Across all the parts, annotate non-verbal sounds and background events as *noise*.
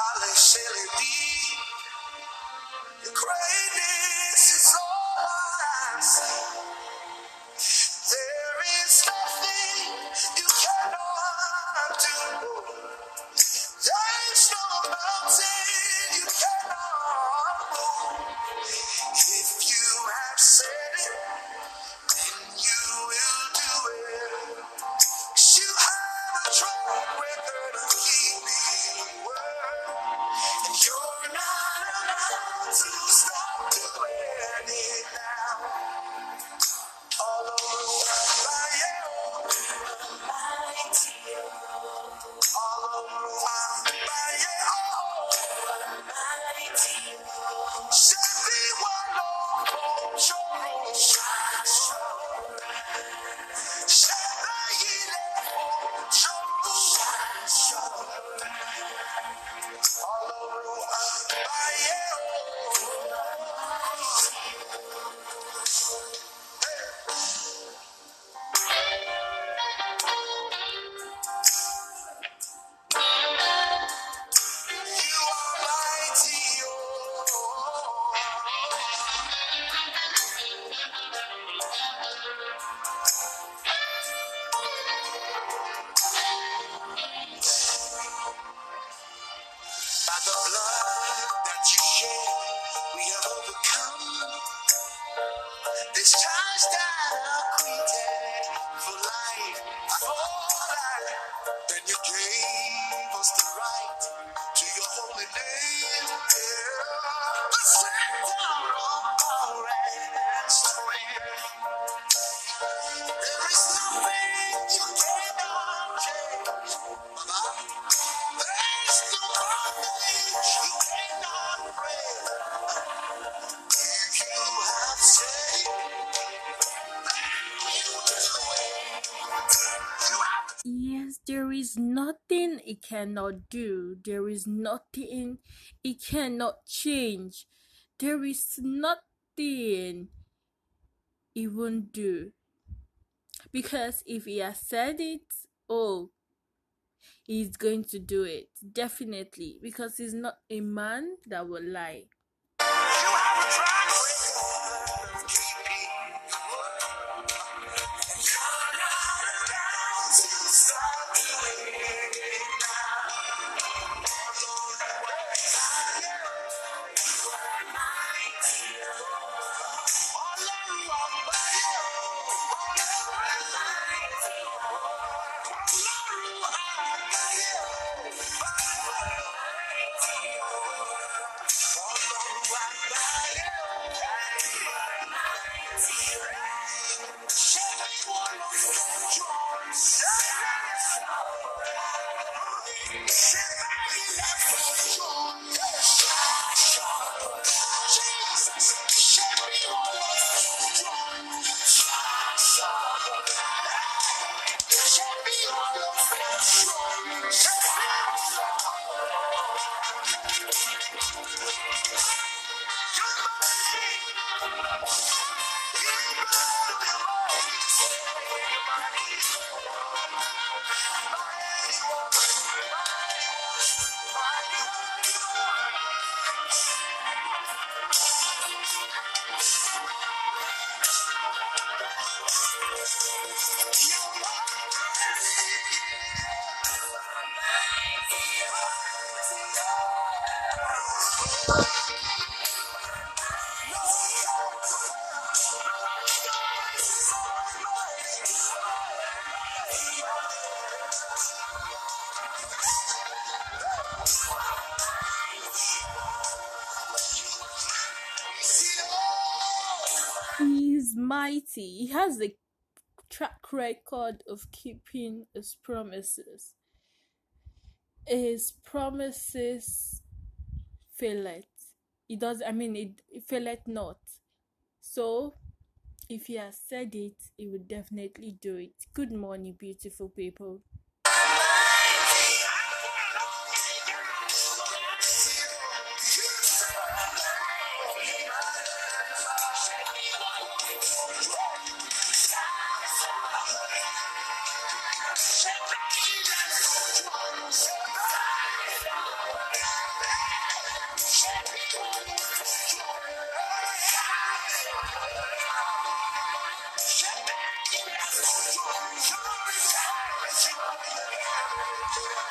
Ale Shelebi. Your greatness is all I see. About This charge that acquitted for life, for there is nothing it cannot do. There is nothing it cannot change. There is nothing it won't do. Because if he has said it, oh, he's going to do it. Definitely. Because he's not a man that will lie. Mighty. He has a track record of keeping his promises. His promises faileth. He does. I mean, it, it not. So, if he has said it, he will definitely do it. Good morning, beautiful people. you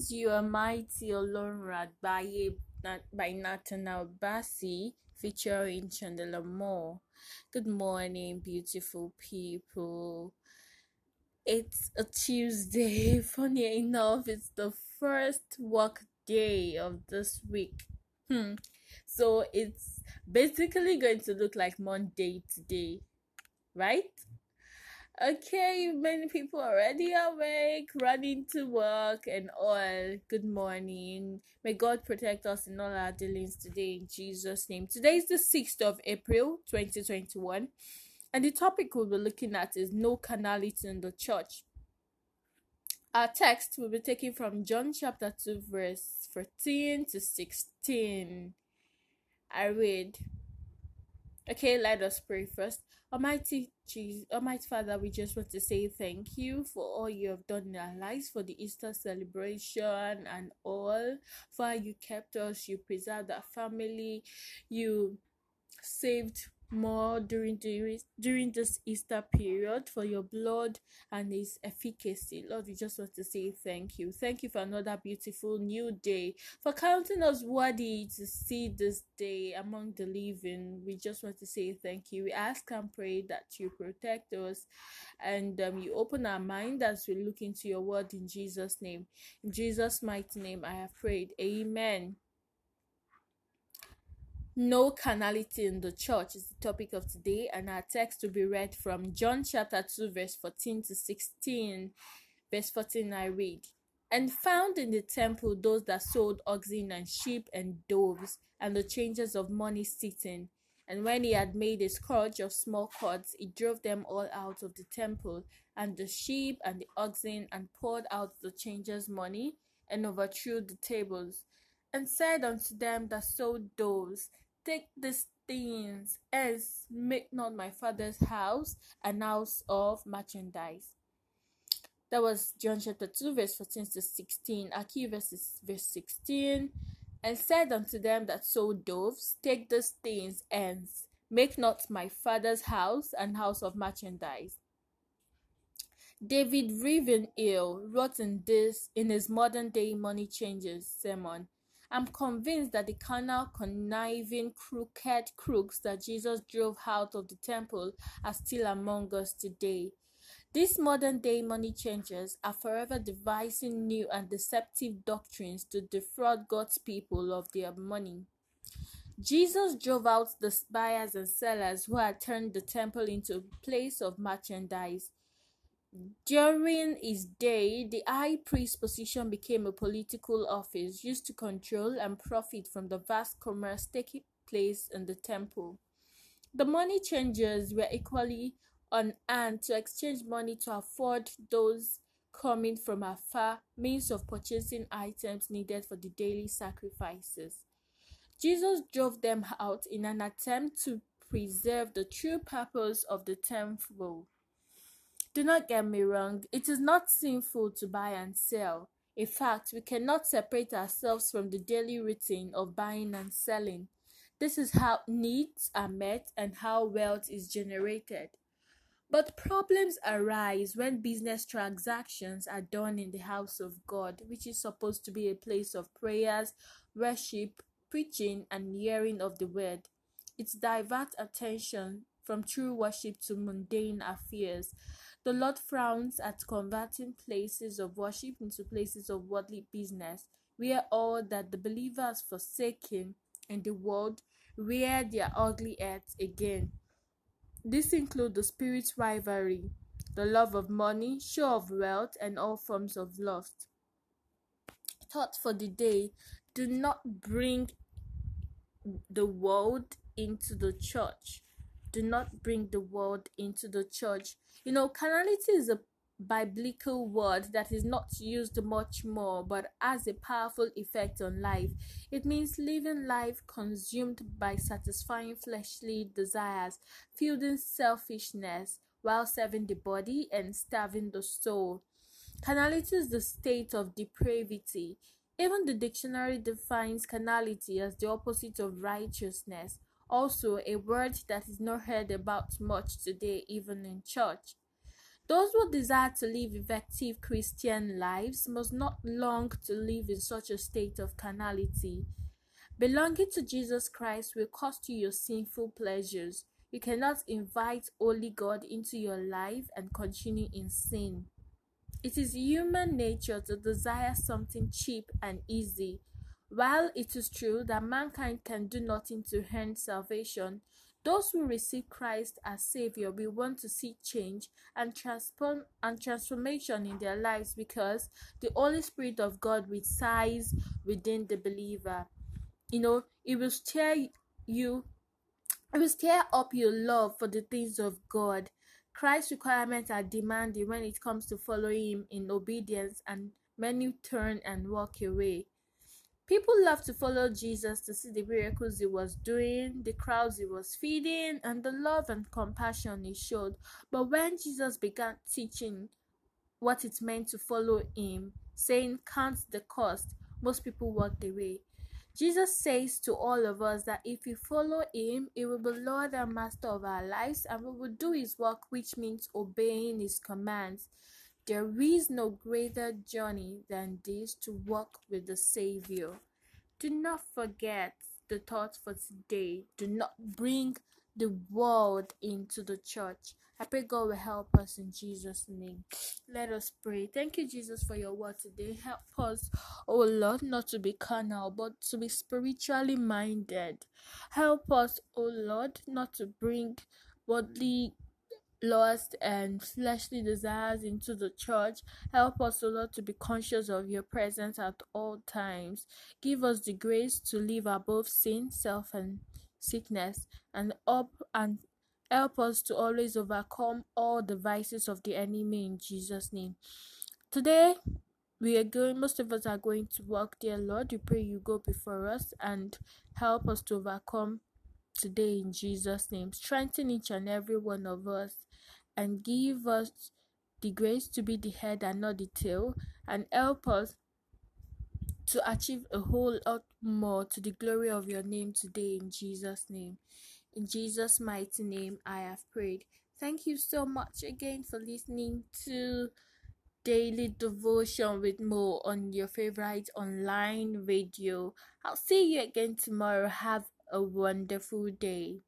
You Are Mighty Olorun by, by Nathaniel Bassey featuring Chandler Moore. Good morning, beautiful people. It's a Tuesday. *laughs* Funny enough, it's the first work day of this week. Hmm. So it's basically going to look like Monday today, right? Okay, many people already awake, running to work and all. Good morning. May God protect us in all our dealings today in Jesus' name. Today is the 6th of April, 2021, and the topic we'll be looking at is no carnality in the church. Our text will be taken from John chapter 2, verse 14 to 16. I read. Okay, let us pray first. Almighty Jesus, Almighty Father, we just want to say thank you for all you have done in our lives, for the Easter celebration and all. For you kept us, you preserved our family, you saved more during the, during this Easter period for your blood and its efficacy. Lord, we just want to say thank you. Thank you for another beautiful new day, for counting us worthy to see this day among the living. We just want to say thank you. We ask and pray that you protect us and um, you open our mind as we look into your word in Jesus' name. In Jesus' mighty name, I have prayed. Amen. No carnality in the church is the topic of today, and our text will be read from John chapter 2, verse 14 to 16. Verse 14, I read, And found in the temple those that sold oxen and sheep and doves, and the changers of money sitting. And when he had made a scourge of small cords, he drove them all out of the temple, and the sheep and the oxen, and poured out the changers' money, and overthrew the tables, and said unto them that sold doves, Take these things, as make not my father's house an house of merchandise. That was John chapter 2, verse 14 to 16. Our key verse verse 16. And said unto them that sold doves, Take these things, and make not my father's house an house of merchandise. David Ravenhill wrote in this in his modern day money changers sermon I'm convinced that the carnal, conniving, crooked crooks that Jesus drove out of the temple are still among us today. These modern day money changers are forever devising new and deceptive doctrines to defraud God's people of their money. Jesus drove out the buyers and sellers who had turned the temple into a place of merchandise. During his day, the high priest position became a political office used to control and profit from the vast commerce taking place in the temple. The money changers were equally on hand to exchange money to afford those coming from afar means of purchasing items needed for the daily sacrifices. Jesus drove them out in an attempt to preserve the true purpose of the temple do not get me wrong, it is not sinful to buy and sell. In fact, we cannot separate ourselves from the daily routine of buying and selling. This is how needs are met and how wealth is generated. But problems arise when business transactions are done in the house of God, which is supposed to be a place of prayers, worship, preaching, and hearing of the word. It diverts attention from true worship to mundane affairs. The Lord frowns at converting places of worship into places of worldly business, where all that the believers forsaken in the world rear their ugly heads again. This includes the spirit rivalry, the love of money, show of wealth, and all forms of lust. Thought for the day do not bring the world into the church. Do not bring the world into the church. You know, carnality is a biblical word that is not used much more but has a powerful effect on life. It means living life consumed by satisfying fleshly desires, fueling selfishness while serving the body and starving the soul. Carnality is the state of depravity. Even the dictionary defines carnality as the opposite of righteousness also a word that is not heard about much today even in church. Those who desire to live effective Christian lives must not long to live in such a state of carnality. Belonging to Jesus Christ will cost you your sinful pleasures. You cannot invite Holy God into your life and continue in sin. It is human nature to desire something cheap and easy. While it is true that mankind can do nothing to earn salvation, those who receive Christ as Savior will want to see change and transform and transformation in their lives because the Holy Spirit of God resides within the believer. You know, it will stir you it will stir up your love for the things of God. Christ's requirements are demanding when it comes to following Him in obedience, and many turn and walk away. People love to follow Jesus to see the miracles he was doing, the crowds he was feeding, and the love and compassion he showed. But when Jesus began teaching what it meant to follow him, saying, Count the cost, most people walked away. Jesus says to all of us that if we follow him, he will be Lord and Master of our lives and we will do his work, which means obeying his commands. There is no greater journey than this to walk with the Savior. Do not forget the thoughts for today. Do not bring the world into the church. I pray God will help us in Jesus' name. Let us pray. Thank you, Jesus, for your word today. Help us, oh Lord, not to be carnal, but to be spiritually minded. Help us, oh Lord, not to bring worldly lust and fleshly desires into the church. Help us, O Lord, to be conscious of your presence at all times. Give us the grace to live above sin, self, and sickness, and up and help us to always overcome all the vices of the enemy in Jesus' name. Today, we are going most of us are going to work dear lord we pray you go before us and help us to overcome today in jesus name strengthen each and every one of us and give us the grace to be the head and not the tail, and help us to achieve a whole lot more to the glory of your name today in Jesus' name. In Jesus' mighty name, I have prayed. Thank you so much again for listening to Daily Devotion with Mo on your favorite online radio. I'll see you again tomorrow. Have a wonderful day.